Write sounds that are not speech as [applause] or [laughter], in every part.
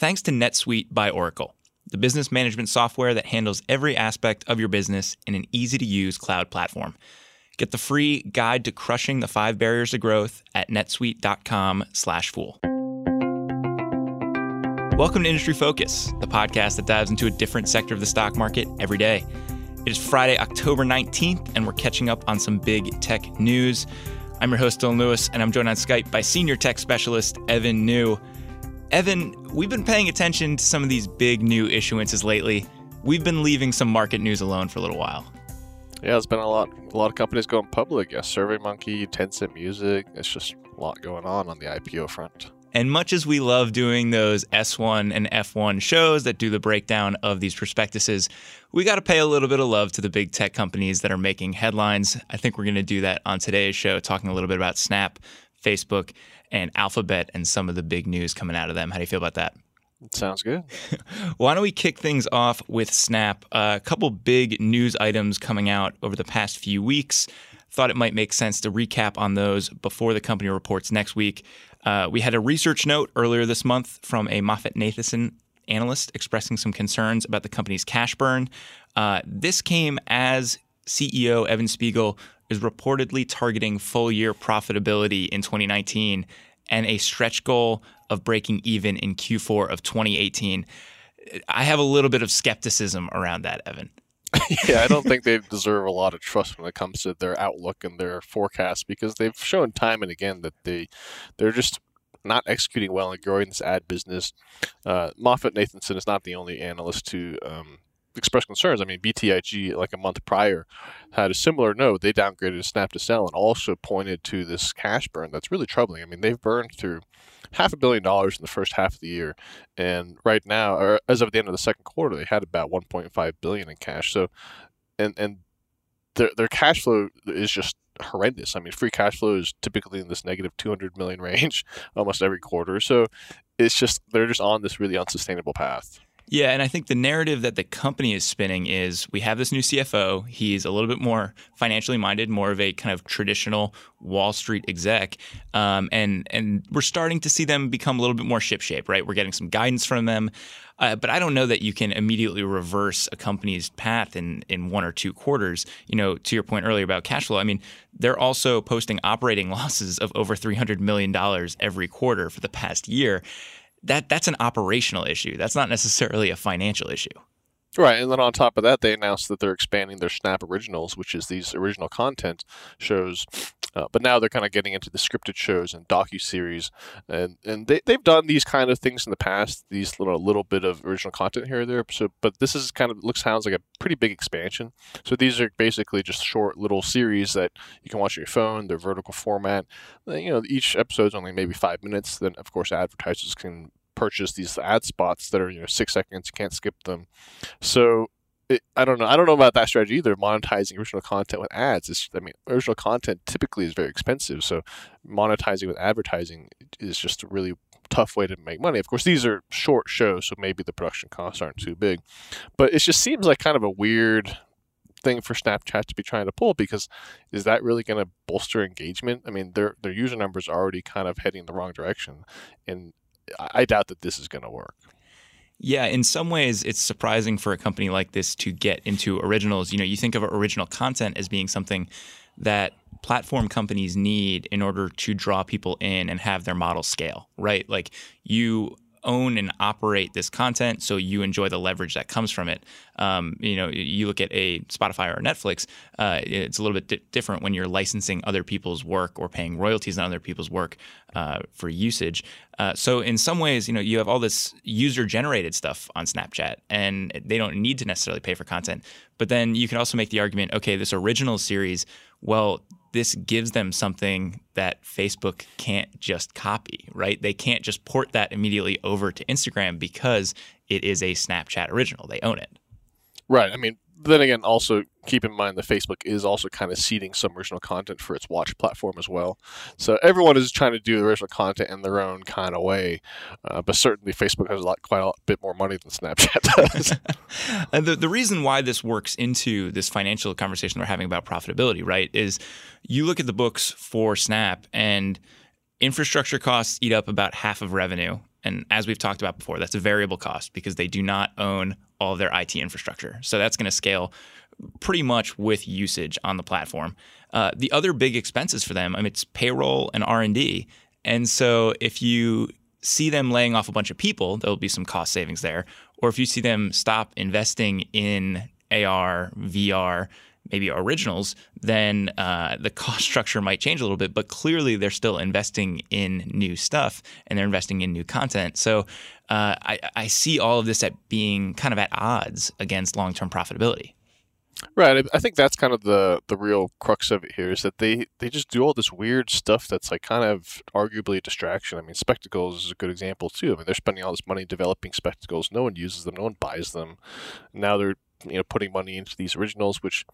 thanks to NetSuite by Oracle, the business management software that handles every aspect of your business in an easy to use cloud platform. Get the free guide to crushing the five barriers to growth at netsuite.com/fool. Welcome to Industry Focus, the podcast that dives into a different sector of the stock market every day. It is Friday, October 19th, and we're catching up on some big tech news. I'm your host, Dylan Lewis, and I'm joined on Skype by senior tech specialist Evan Niu. Evan, we've been paying attention to some of these big new issuances lately. We've been leaving some market news alone for a little while. Yeah, there's been a lot, a lot of companies going public. Yeah, SurveyMonkey, Tencent Music. It's just a lot going on on the IPO front. And much as we love doing those S1 and F1 shows that do the breakdown of these prospectuses, we got to pay a little bit of love to the big tech companies that are making headlines. I think we're going to do that on today's show, talking a little bit about Snap, Facebook, and Alphabet and some of the big news coming out of them. How do you feel about that? Sounds good. [laughs] Why don't we kick things off with Snap? Uh, a couple big news items coming out over the past few weeks. Thought it might make sense to recap on those before the company reports next week. Uh, we had a research note earlier this month from a MoffettNathanson analyst expressing some concerns about the company's cash burn. Uh, this came as CEO Evan Spiegel is reportedly targeting full year profitability in 2019 and a stretch goal of breaking even in Q4 of 2018. I have a little bit of skepticism around that, Evan. [laughs] yeah, I don't think they deserve a lot of trust when it comes to their outlook and their forecast because they've shown time and again that they they're just not executing well and growing this ad business. Uh, MoffettNathanson is not the only analyst to um, express concerns. I mean, BTIG, like a month prior, had a similar note. They downgraded Snap to sell and also pointed to this cash burn that's really troubling. I mean, they've burned through half a billion dollars in the first half of the year, and right now, or as of the end of the second quarter, they had about 1.5 billion in cash. So, and and their their cash flow is just horrendous. I mean, free cash flow is typically in this negative 200 million [laughs] range almost every quarter. So, it's just they're just on this really unsustainable path. Yeah, and I think the narrative that the company is spinning is we have this new CFO. He's a little bit more financially minded, more of a kind of traditional Wall Street exec, um, and and we're starting to see them become a little bit more shipshape. Right, we're getting some guidance from them, uh, but I don't know that you can immediately reverse a company's path in in one or two quarters. You know, to your point earlier about cash flow, I mean, they're also posting operating [laughs] losses of over three hundred million dollars every quarter for the past year that that's an operational issue. That's not necessarily a financial issue. Right, and then on top of that, they announced that they're expanding their Snap Originals, which is these original content shows. Uh, but now they're kind of getting into the scripted shows and docu series, and and they they've done these kind of things in the past. These little little bit of original content here or there. So, but this is kind of looks sounds like a pretty big expansion. So these are basically just short little series that you can watch on your phone. They're vertical format. Uh, you know, each episode's only maybe five minutes. Then of course advertisers can purchase these ad spots that are you know six seconds. You can't skip them. So it, I don't know. I don't know about that strategy either. Monetizing original content with ads is. I mean, original content typically is very expensive. So monetizing with advertising is just a really tough way to make money. Of course, these are short shows, so maybe the production costs aren't too big. But it just seems like kind of a weird thing for Snapchat to be trying to pull because is that really going to bolster engagement? I mean, their their user numbers are already kind of heading the wrong direction, and I doubt that this is going to work. Yeah, in some ways, it's surprising for a company like this to get into originals. You know, you think of original content as being something that platform companies need in order to draw people in and have their model scale, right? Like you own and operate this content so you enjoy the leverage that comes from it. Um, you know you look at a spotify or netflix uh, it's a little bit di- different when you're licensing other people's work or paying royalties on other people's work uh, for usage. Uh, so in some ways you know you have all this user generated stuff on snapchat and they don't need to necessarily pay for content. But then you can also make the argument okay this original series well this gives them something that Facebook can't just copy, right? They can't just port that immediately over to Instagram because it is a Snapchat original. They own it. Right. I mean, then again, also keep in mind that Facebook is also kind of seeding some original content for its watch platform as well. So everyone is trying to do original content in their own kind of way, uh, but certainly Facebook has a lot, quite a bit more money than Snapchat [laughs] does. [laughs] and the the reason why this works into this financial conversation we're having about profitability, right, is you look at the books for Snap and infrastructure costs eat up about half of revenue And as we've talked about before, that's a variable cost because they do not own all of their IT infrastructure. So that's going to scale pretty much with usage on the platform. Uh, the other big expenses for them, I mean, it's payroll and R and D. And so if you see them laying off a bunch of people, there'll be some cost savings there. Or if you see them stop investing in AR, VR, maybe originals, then uh, the [laughs] cost structure might change a little bit. But clearly, they're still investing in new stuff and they're investing in new content. So uh, I, I see all of this at being kind of at odds against long term profitability. Right. I think that's kind of the the real crux of it here is that they they just do all this weird stuff that's like kind of arguably a distraction. I mean, spectacles is a good example too. I mean, they're spending all this money developing spectacles. No one uses them. No one buys them. Now they're you know putting money into these originals, which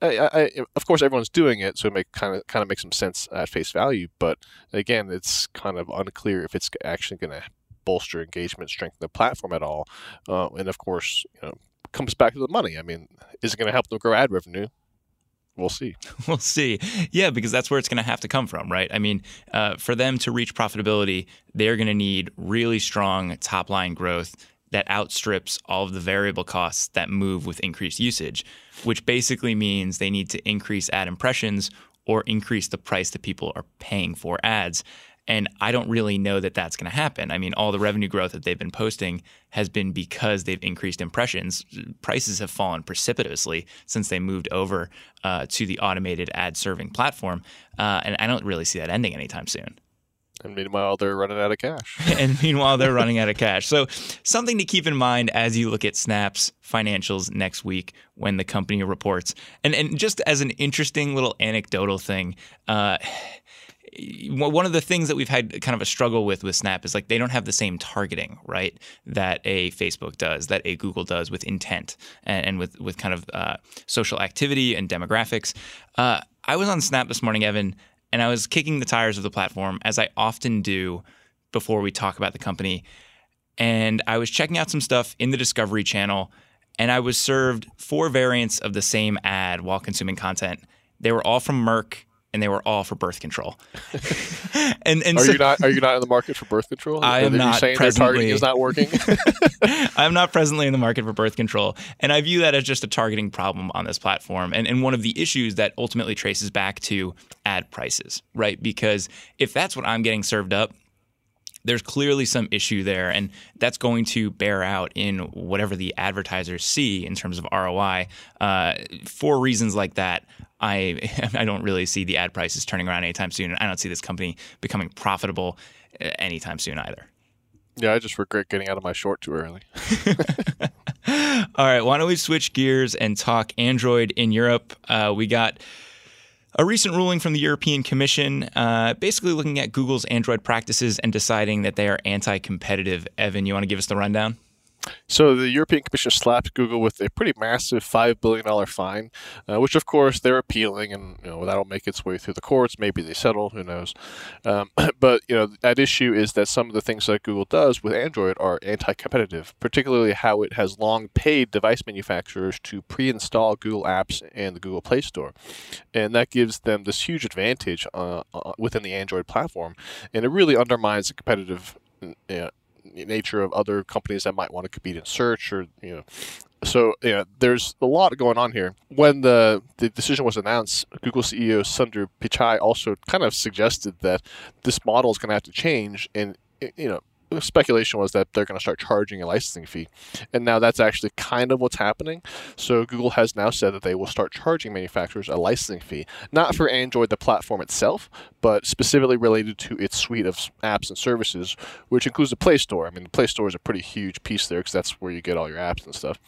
I, I, of course everyone's doing it, so it make kind of kind of makes some sense at face value. But again, it's kind of unclear if it's actually going to bolster engagement, strengthen the platform at all. Uh, and of course, you know, comes back to the money. I mean, is it going to help them grow ad revenue? We'll see. [laughs] We'll see. Yeah, because that's where it's going to have to come from, right? I mean, uh, for them to reach profitability, they're going to need really strong top line growth that outstrips all of the variable costs that move with increased usage, which basically means they need to increase ad impressions or increase the price that people are paying for ads. And I don't really know that that's going to happen. I mean, all the revenue growth that they've been posting has been because they've increased impressions. Prices have fallen precipitously since they moved over uh, to the automated ad serving platform. Uh, and I don't really see that ending anytime soon. And meanwhile, they're running out of cash. [laughs] and meanwhile, they're running out of cash. So, something to keep in mind as you look at Snap's financials next week when the company reports. And, and just as an interesting little anecdotal thing, uh, [sighs] one of the things that we've had kind of a struggle with with Snap is like they don't have the same targeting, right? That a Facebook does, that a Google does with intent and, and with with kind of uh, social activity and demographics. Uh, I was on Snap this morning, Evan, and I was kicking the tires of the platform as I often do before we talk about the company. And I was checking out some stuff in the Discovery channel, and I was served four variants of the same ad while consuming content. They were all from Merck and they were all for birth control. [laughs] and and are so, you not are you not in the market for birth control? I am not saying presently. Their targeting is not working. [laughs] [laughs] I'm not presently in the market for birth control, and I view that as just a targeting problem on this platform, and and one of the issues that ultimately traces back to ad prices, right? Because if that's what I'm getting served up, there's clearly some issue there, and that's going to bear out in whatever the advertisers see in terms of ROI. Uh, for reasons like that, I [laughs] I don't really see the ad prices turning around anytime soon. and I don't see this company becoming profitable uh, anytime soon either. Yeah, I just regret getting out of my short too early. [laughs] [laughs] All right, why don't we switch gears and talk Android in Europe? Uh, we got a recent ruling from the European Commission uh, basically looking at Google's Android practices and deciding that they are anti competitive. Evan, you want to give us the rundown? So the European Commission slapped Google with a pretty massive five billion dollar fine, uh, which of course they're appealing, and you know that'll make its way through the courts. Maybe they settle, who knows? Um, [clears throat] but you know that issue is that some of the things that Google does with Android are anti-competitive, particularly how it has long paid device manufacturers to pre-install Google apps in the Google Play Store, and that gives them this huge advantage uh, uh, within the Android platform, and it really undermines the competitive. Uh, nature of other companies that might want to compete in search or you know so yeah, there's a lot going on here. When the the decision was announced, Google CEO Sundar Pichai also kind of suggested that this model is going to have to change, and you know speculation was that they're going to start charging a licensing fee. And now that's actually kind of what's happening. So Google has now said that they will start charging manufacturers a licensing fee, not for Android, the platform itself, but specifically related to its suite of apps and services, which includes the Play Store. I mean, the Play Store is a pretty huge piece there because that's where you get all your apps and stuff.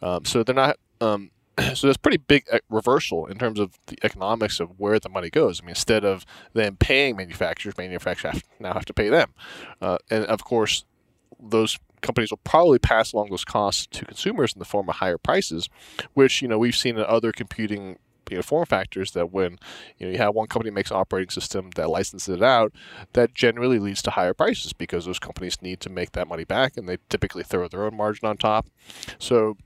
Um, so they're not. Um, [clears throat] so there's pretty big uh, reversal in terms of the economics of where the money goes. I mean, instead of them paying manufacturers, manufacturers now have to pay them, uh, and of course, those companies will probably pass along those costs to consumers in the form of higher prices, which you know we've seen in other computing you know, form factors that when you know you have one company makes an operating system that licenses it out, that generally leads to higher prices because those companies need to make that money back, and they typically throw their own margin on top. So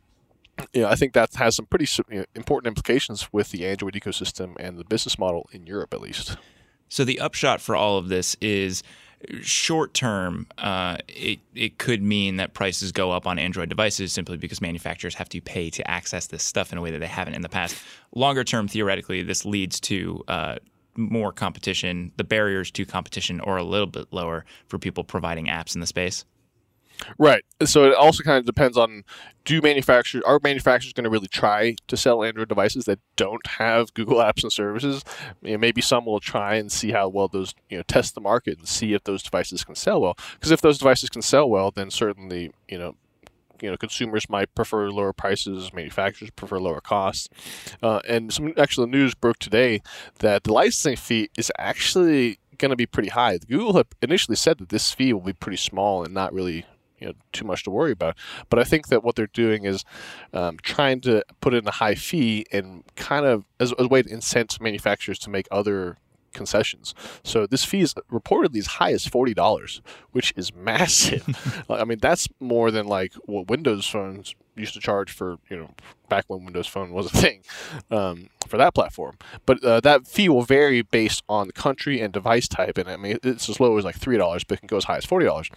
you know, I think that has some pretty you know, important implications with the Android ecosystem and the business model in Europe, at least. So the upshot for all of this is short term, uh, it it could mean that prices go up on Android devices simply because manufacturers have to pay to access this stuff in a way that they haven't in the past. Longer term, theoretically, this leads to uh, more competition. The barriers to competition are a little bit lower for people providing apps in the space. Right. So it also kind of depends on do manufacturers are manufacturers going to really try to sell Android devices that don't have Google Apps and services? You know, maybe some will try and see how well those you know test the market and see if those devices can sell well. Because if those devices can sell well, then certainly you know you know consumers might prefer lower prices, manufacturers prefer lower costs. Uh, and some actually news broke today that the licensing fee is actually going to be pretty high. Google initially said that this fee will be pretty small and not really you know too much to worry about. But I think that what they're doing is um, trying to put in a high fee and kind of as, as a way to incent manufacturers to make other concessions. So this fee is reportedly as high as forty dollars, which is massive. [laughs] I mean, that's more than like what Windows phones used to charge for you know back when Windows Phone was a thing um, for that platform. But uh, that fee will vary based on the country and device type, and I mean it's as low as like three dollars, but it can go as high as forty dollars.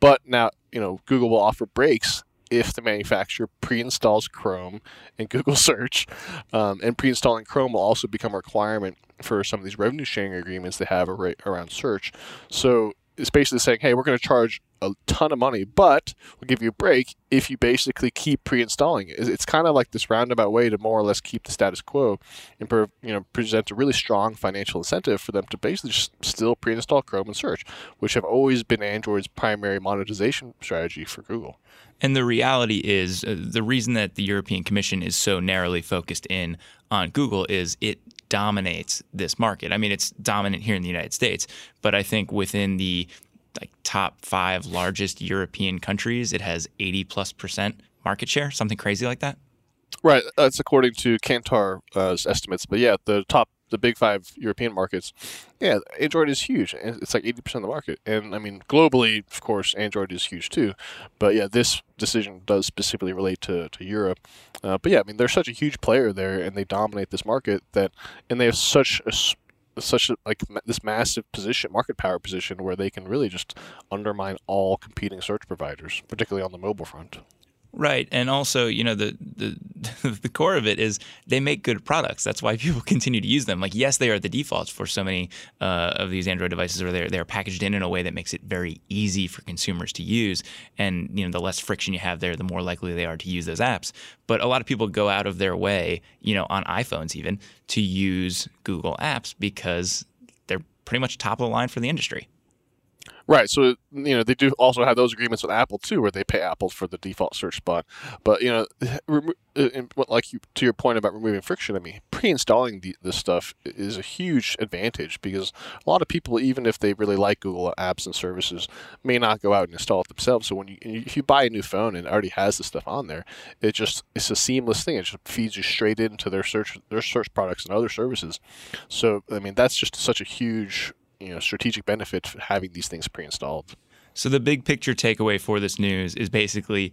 But now you know Google will offer breaks if the manufacturer pre-installs Chrome and [laughs] Google Search, um, and pre-installing Chrome will also become a requirement for some of these revenue sharing agreements they have around search. So it's basically saying, hey, we're going to charge a ton of money, but we'll give you a break if you basically keep pre-installing it. It's kind of like this roundabout way to more or less keep the status quo and you know present a really strong financial incentive for them to basically just still pre-install Chrome and Search, which have always been Android's primary monetization strategy for Google. And the reality is, uh, the reason that the European Commission is so narrowly focused in on Google is it dominates this market. I mean, it's dominant here in the United States, but I think within the like top five largest European countries, it has 80 plus percent market share, something crazy like that. Right. That's according to Kantar's uh, estimates. But yeah, the top the big five European markets, yeah, Android is huge. It's like 80% of the market. And I mean, globally, of course, Android is huge too. But yeah, this decision does specifically relate to, to Europe. Uh, but yeah, I mean, they're such a huge player there and they dominate this market that, and they have such a such a, like this massive position, market power position, where they can really just undermine all competing search providers, particularly on the mobile front. Right, and also, you know, the, the [laughs] the core of it is they make good products. That's why people [laughs] continue to use them. Like, yes, they are the defaults for so many uh, of these Android devices, or they're they're packaged in in a way that makes it very easy for consumers to use. And you know, the less friction you have there, the more likely they are to use those apps. But a lot of people go out of their way, you know, on iPhones even to use Google Apps because they're pretty much top of the line for the industry. Right. So you know they do also have those agreements with Apple too, where they pay Apple for the default search spot. But you know, [laughs] uh, like you, to your point about removing friction, I mean, pre-installing this stuff is a huge advantage because a lot of people, even if they really like Google apps and services, may not go out and install it themselves. So when you if you buy a new phone and it already has the stuff on there, it just it's a seamless thing. It just feeds you straight into their search their search products and other services. So I mean, that's just such a huge you know strategic benefit having these things pre-installed. So the big picture takeaway for this news is basically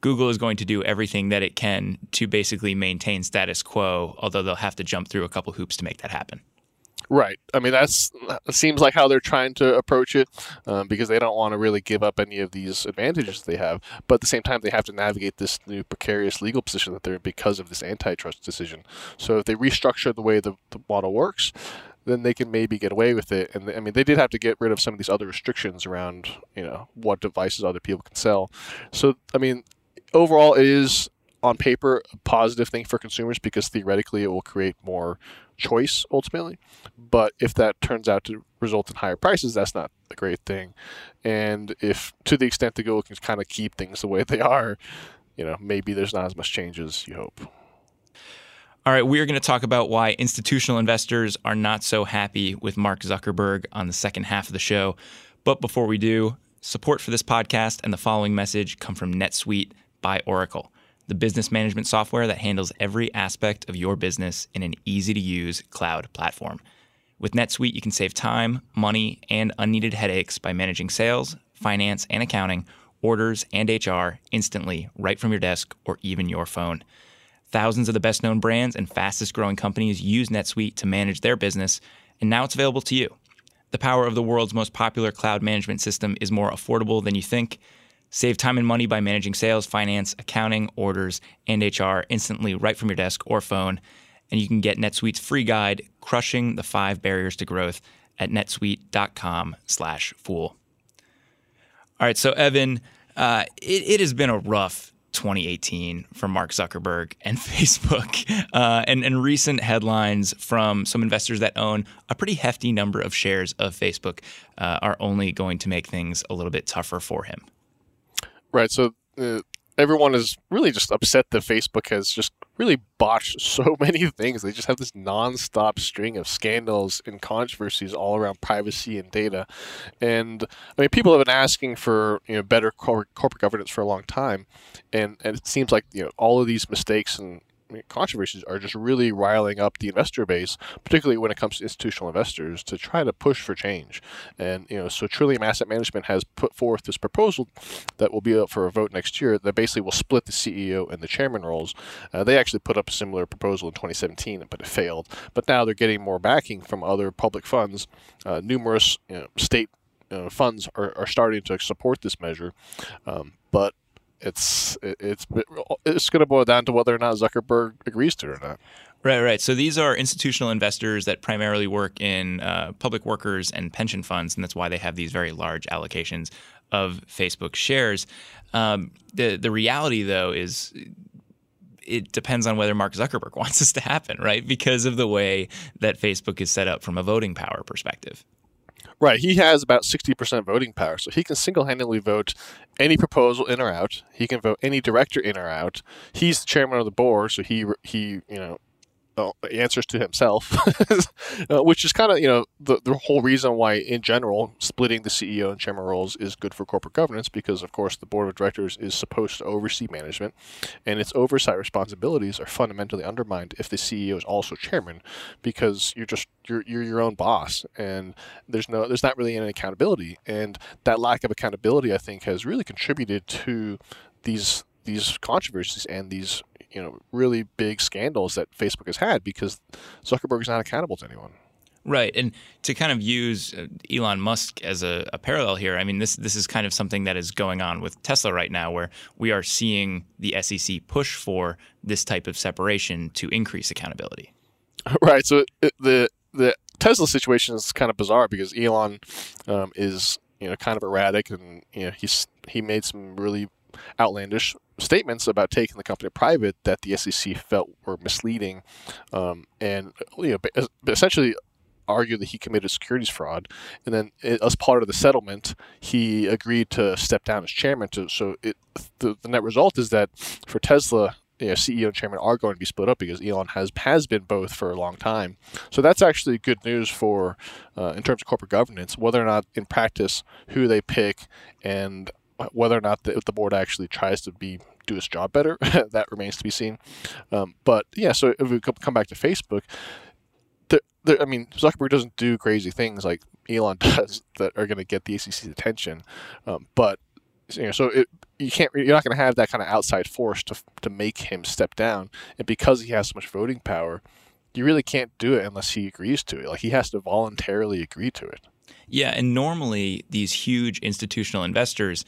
Google is going to do everything that it can to basically maintain status quo, although they'll have to jump through a couple hoops to make that happen. Right. I mean, that's that seems like how they're trying to approach it, um, because they don't want to really give up any of these advantages they have. But at the same time, they have to navigate this new precarious legal position that they're in because of this antitrust decision. So if they restructure the way the, the model works, then they can maybe get away with it. And I mean, they did have to get rid of some of these other restrictions around, you know, what devices other people can sell. So, I mean, overall, it is on paper a positive thing for consumers because theoretically it will create more choice ultimately. But if that turns out to result in higher prices, that's not a great thing. And if to the extent that Google can kind of keep things the way they are, you know, maybe there's not as much change as you hope. All right, we are going to talk about why institutional investors are not so happy with Mark Zuckerberg on the second half of the show. But before we do, support for this podcast and the following message come from NetSuite by Oracle, the business management software that handles every aspect of your business in an easy to use cloud platform. With NetSuite, you can save time, money, and unneeded headaches by managing sales, finance, and accounting, orders, and HR instantly right from your desk or even your phone. Thousands of the best known brands and fastest growing companies use NetSuite to manage their business, and now it's available to you. The power of the world's most popular cloud management system is more affordable than you think. Save time and money by managing sales, finance, accounting, orders, and HR instantly right from your desk or phone. And you can get NetSuite's free guide, Crushing the Five Barriers to Growth, at netsuite.com slash fool. All right, so Evan, uh, it, it has been a rough 2018 from Mark Zuckerberg and [laughs] Facebook, uh, and, and recent headlines from some investors that own a pretty hefty number of shares of Facebook uh, are only going to make things a little bit tougher for him. Right. So uh, everyone is really just upset that Facebook has just really botched [laughs] so many things. They just have this nonstop string of scandals and controversies all around privacy and data. And I mean, people have been asking for you know better corporate governance for a long time, and and it seems like you know all of these mistakes and controversies are just really riling up the investor base, particularly when it comes to institutional investors, to try to push for change. And you know, so Trillium Asset Management has put forth this proposal that will be up for a vote next year that basically will split the CEO and the chairman roles. Uh, they actually put up a similar proposal in 2017, but it failed. But now they're getting more backing from other public funds. Uh, numerous you know, state uh, funds are, are starting to support this measure. Um, but it's it's it's going to boil down to whether or not Zuckerberg agrees to it or not. Right, right. So these are institutional investors that primarily work in uh, public workers and pension funds, and that's why they have these very large allocations of Facebook shares. Um, the the reality, though, is it depends on whether Mark Zuckerberg [laughs] wants this to happen, right? Because of the way that Facebook is set up from a voting power perspective. Right. He has about 60% voting power. So he can single handedly vote any proposal in or out. He can vote any director in or out. He's the chairman of the board. So he, he you know, answers to himself, [laughs] uh, which is kind of you know the the whole reason why in general splitting the CEO and chairman roles is good for corporate governance because of course the board of directors is supposed to oversee management, and its oversight responsibilities are fundamentally undermined if the CEO is also chairman, because you're just you're you're your own boss and there's no there's not really any accountability, and that lack of accountability I think has really contributed to these these controversies and these you know really big scandals that Facebook has had because Zuckerberg is not accountable to anyone. Right, and to kind of use uh, Elon Musk as a, a, parallel here, I mean, this this is kind of something that is going on with Tesla right now, where we are seeing the SEC push for this type of separation to increase accountability. [laughs] Right. So the the Tesla situation is kind of bizarre because Elon um, is you know kind of erratic, and you know he's he made some really outlandish statements about taking the company private that the SEC felt were misleading, um, and you know, essentially argued that he committed securities fraud. And then, as part of the settlement, he agreed to step down as chairman. To so it, the, the net result is that for Tesla, you know, CEO and chairman are going to be split up because Elon has has been both for a long time. So that's actually good news for uh, in terms of corporate governance. Whether or not in practice who they pick and whether or not the, the board actually tries to be do its job better, [laughs] that remains to be seen. Um, but yeah, so if we come back to Facebook, I mean, Zuckerberg doesn't do crazy things like Elon [laughs] does that are going to get the SEC's attention. Um, but you know, so it, you can't, you're not going to have that kind of outside force to to make him step down. And because he has so much voting power, you really can't do it unless he agrees to it. Like he has to voluntarily agree to it. Yeah, and normally these huge institutional investors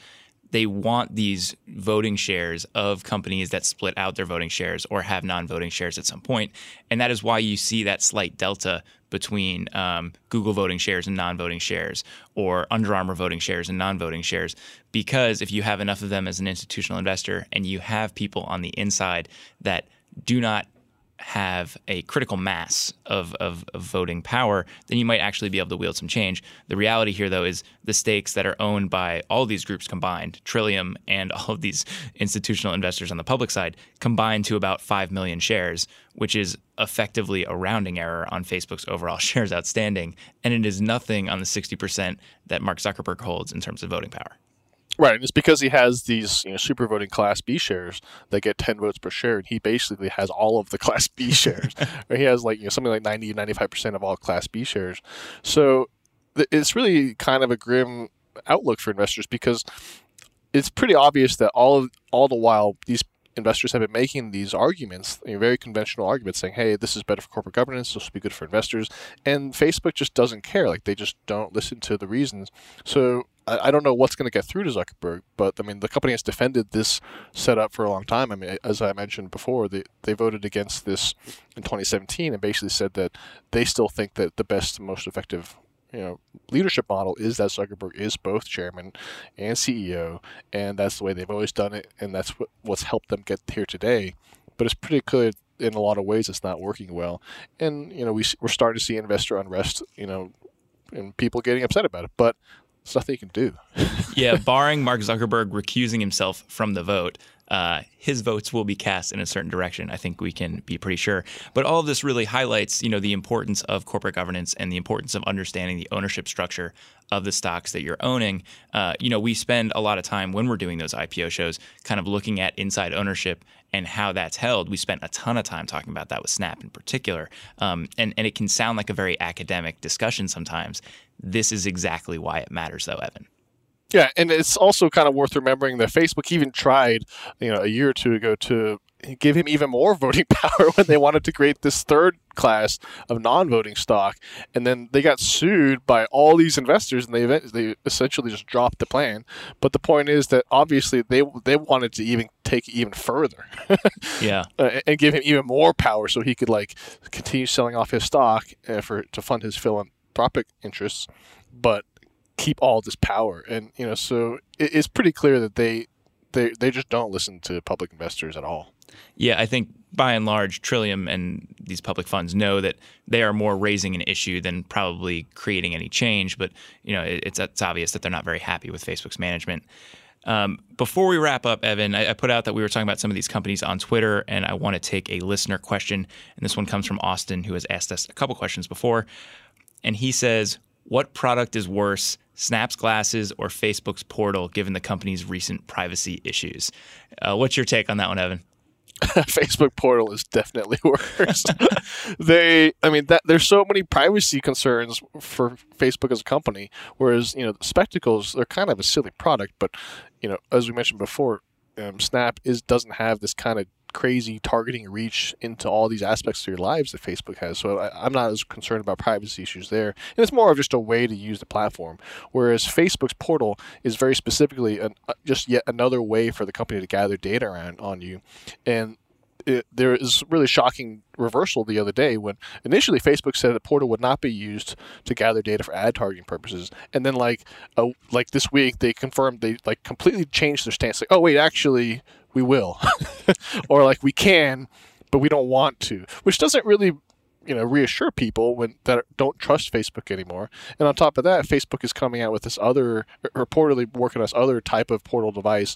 they want these voting shares of companies that split out their voting shares or have non-voting shares at some point, and that is why you see that slight delta between um, Google voting shares and non-voting shares, or Under Armour voting shares and non-voting shares. Because if you have enough of them as an institutional investor, and you have people on the inside that do not have a critical mass of, of, of, voting power, then you might actually be able to wield some change. The reality here, though, is the stakes that are owned by all these groups combined, Trillium and [laughs] all of these institutional investors on the public side, combined to about 5 million shares, which is effectively a rounding error on Facebook's overall [laughs] shares outstanding. And it is nothing on the 60% that Mark Zuckerberg holds in terms of voting power. Right, and it's because he has these you know, super voting Class B shares that get 10 votes per share, and he basically has all of the [laughs] Class B shares. [laughs] he has like you know something like 90 95% of all Class B shares. So it's really kind of a grim outlook for investors because it's pretty obvious that all of, all the while these investors have been making these arguments, you know, very conventional arguments, saying, "Hey, this is better for corporate governance. This will be good for investors," and Facebook just doesn't care. Like they just don't listen to the reasons. So I, don't know what's going to get through to Zuckerberg, but I mean, the company has defended this setup for a long time. I mean, as I mentioned before, they they voted against this in 2017 and basically said that they still think that the best, most effective you know leadership model is that Zuckerberg is both chairman and CEO, and that's the way they've always done it, and that's what, what's helped them get here today. But it's pretty clear in a lot of ways it's not working well, and you know we we're starting to see investor unrest, you know, and people getting upset about it. But nothing you can do. yeah, [laughs] barring Mark Zuckerberg recusing himself from the vote, uh, his votes will be cast in a certain direction. I think we can be pretty sure. But all of this really highlights, you know, the importance of corporate governance and the importance of understanding the ownership structure of the stocks that you're owning. Uh, you know, we spend a lot of time when we're doing those IPO shows, kind of looking at inside ownership and how that's held. We spent a ton of time talking about that with Snap in particular, um, and and it can sound like a very academic discussion sometimes. This is exactly why it matters, though, Evan. Yeah, and it's also kind of worth remembering that Facebook even tried, you know, a year or two ago to give him even more [laughs] voting power when they wanted to create this third class of non-voting stock, and then they got sued by all these investors, and they they essentially just dropped the plan. But the point is that obviously they they wanted to even take it even further, [laughs] yeah, uh, and give him even more power so he could like continue selling off his stock uh, for to fund his philanthropic interests, but keep all this power. And you know, so it, it's pretty clear that they they they just don't listen to public investors at all. Yeah, I think by and large, Trillium and these public funds know that they are more raising an issue than probably creating any change. But you know, it, it's it's obvious that they're not very happy with Facebook's management. Um, before we wrap up, Evan, I, I, put out that we were talking about some of these companies on Twitter, and I want to take a listener question. And this one comes from Austin, who has asked us a couple questions before. And he says, What product is worse, Snap's glasses or Facebook's portal, given the company's recent privacy issues? Uh, what's your take on that one, Evan? [laughs] Facebook portal is definitely [laughs] worse. they, I mean, that there's so many privacy concerns for Facebook as a company. Whereas, you know, spectacles they're kind of a silly product, but you know, as we mentioned before, um, Snap is doesn't have this kind of crazy targeting reach into all these aspects of your lives that Facebook has. So I, am not as concerned about privacy issues there. And it's more of just a way to use the platform. Whereas Facebook's portal is very specifically an, uh, just yet another way for the company to gather data around on you. And it, there is really shocking reversal the other day when initially Facebook said that Portal would not be used to gather data for ad targeting purposes, and then like uh, like this week they confirmed they like completely changed their stance. Like, oh wait, actually we will, [laughs] or like we can, but we don't want to, which doesn't really you know reassure people when that don't trust Facebook anymore. And on top of that, Facebook is coming out with this other reportedly working on this other type of portal device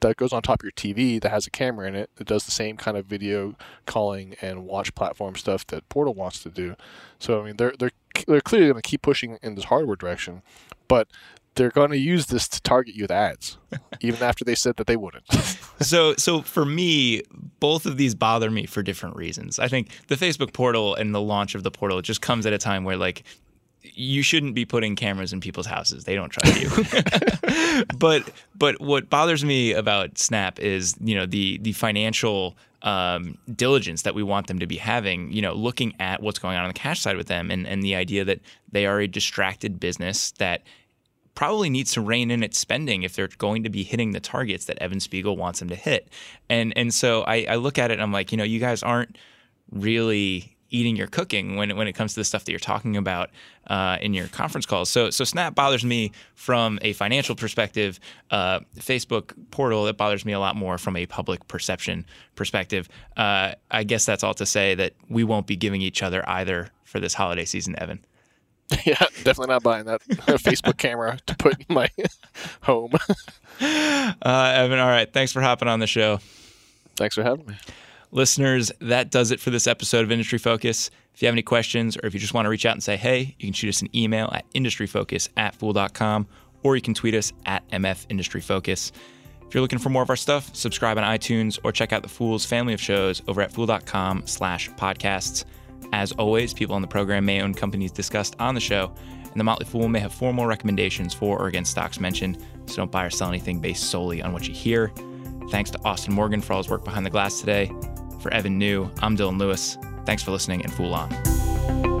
that goes on top of your TV that has a camera in it that does the same kind of video calling and watch platform stuff that Portal wants to do. So I mean, they're they're they're clearly going to keep pushing in this hardware direction, but they're going to use this to target you with ads, [laughs] even after they said that they wouldn't. [laughs] so, so for me, both of these bother me for different reasons. I think the Facebook portal and the launch of the portal just comes at a time where like you shouldn't be putting cameras in people's houses. They don't trust you. [laughs] but but what bothers me about Snap is you know the the financial um, diligence that we want them to be having. You know, looking at what's going on on the cash side with them, and and the idea that they are a distracted business that probably needs to rein in its spending if they're going to be hitting the targets that Evan Spiegel wants them to hit. And and so I, I look at it and I'm like, you know, you guys aren't really eating your cooking when when it comes to the stuff that you're talking about uh, in your conference calls. So so Snap bothers me from a financial perspective. Uh, Facebook portal it bothers me a lot more from a public perception perspective. Uh, I guess that's all to say that we won't be giving each other either for this holiday season, Evan. [laughs] Yeah, definitely not buying that [laughs] Facebook camera to put in my [laughs] home. Uh, Evan, all right. Thanks for hopping on the show. Thanks for having me. Listeners, that does it for this episode of Industry Focus. If you have any questions or if you just want to reach out and say, hey, you can shoot us an email at industryfocus at fool.com or you can tweet us at MF Industry Focus. If you're looking for more of our stuff, subscribe on iTunes or check out the Fool's family of shows over at fool.com slash podcasts. As always, people on the program may own companies discussed on the show, and the Motley Fool may have formal recommendations for or against stocks mentioned, so don't buy or sell anything based solely on what you hear. Thanks to Austin Morgan for all his work behind the glass today. For Evan Niu, I'm Dylan Lewis. Thanks for listening and Fool On.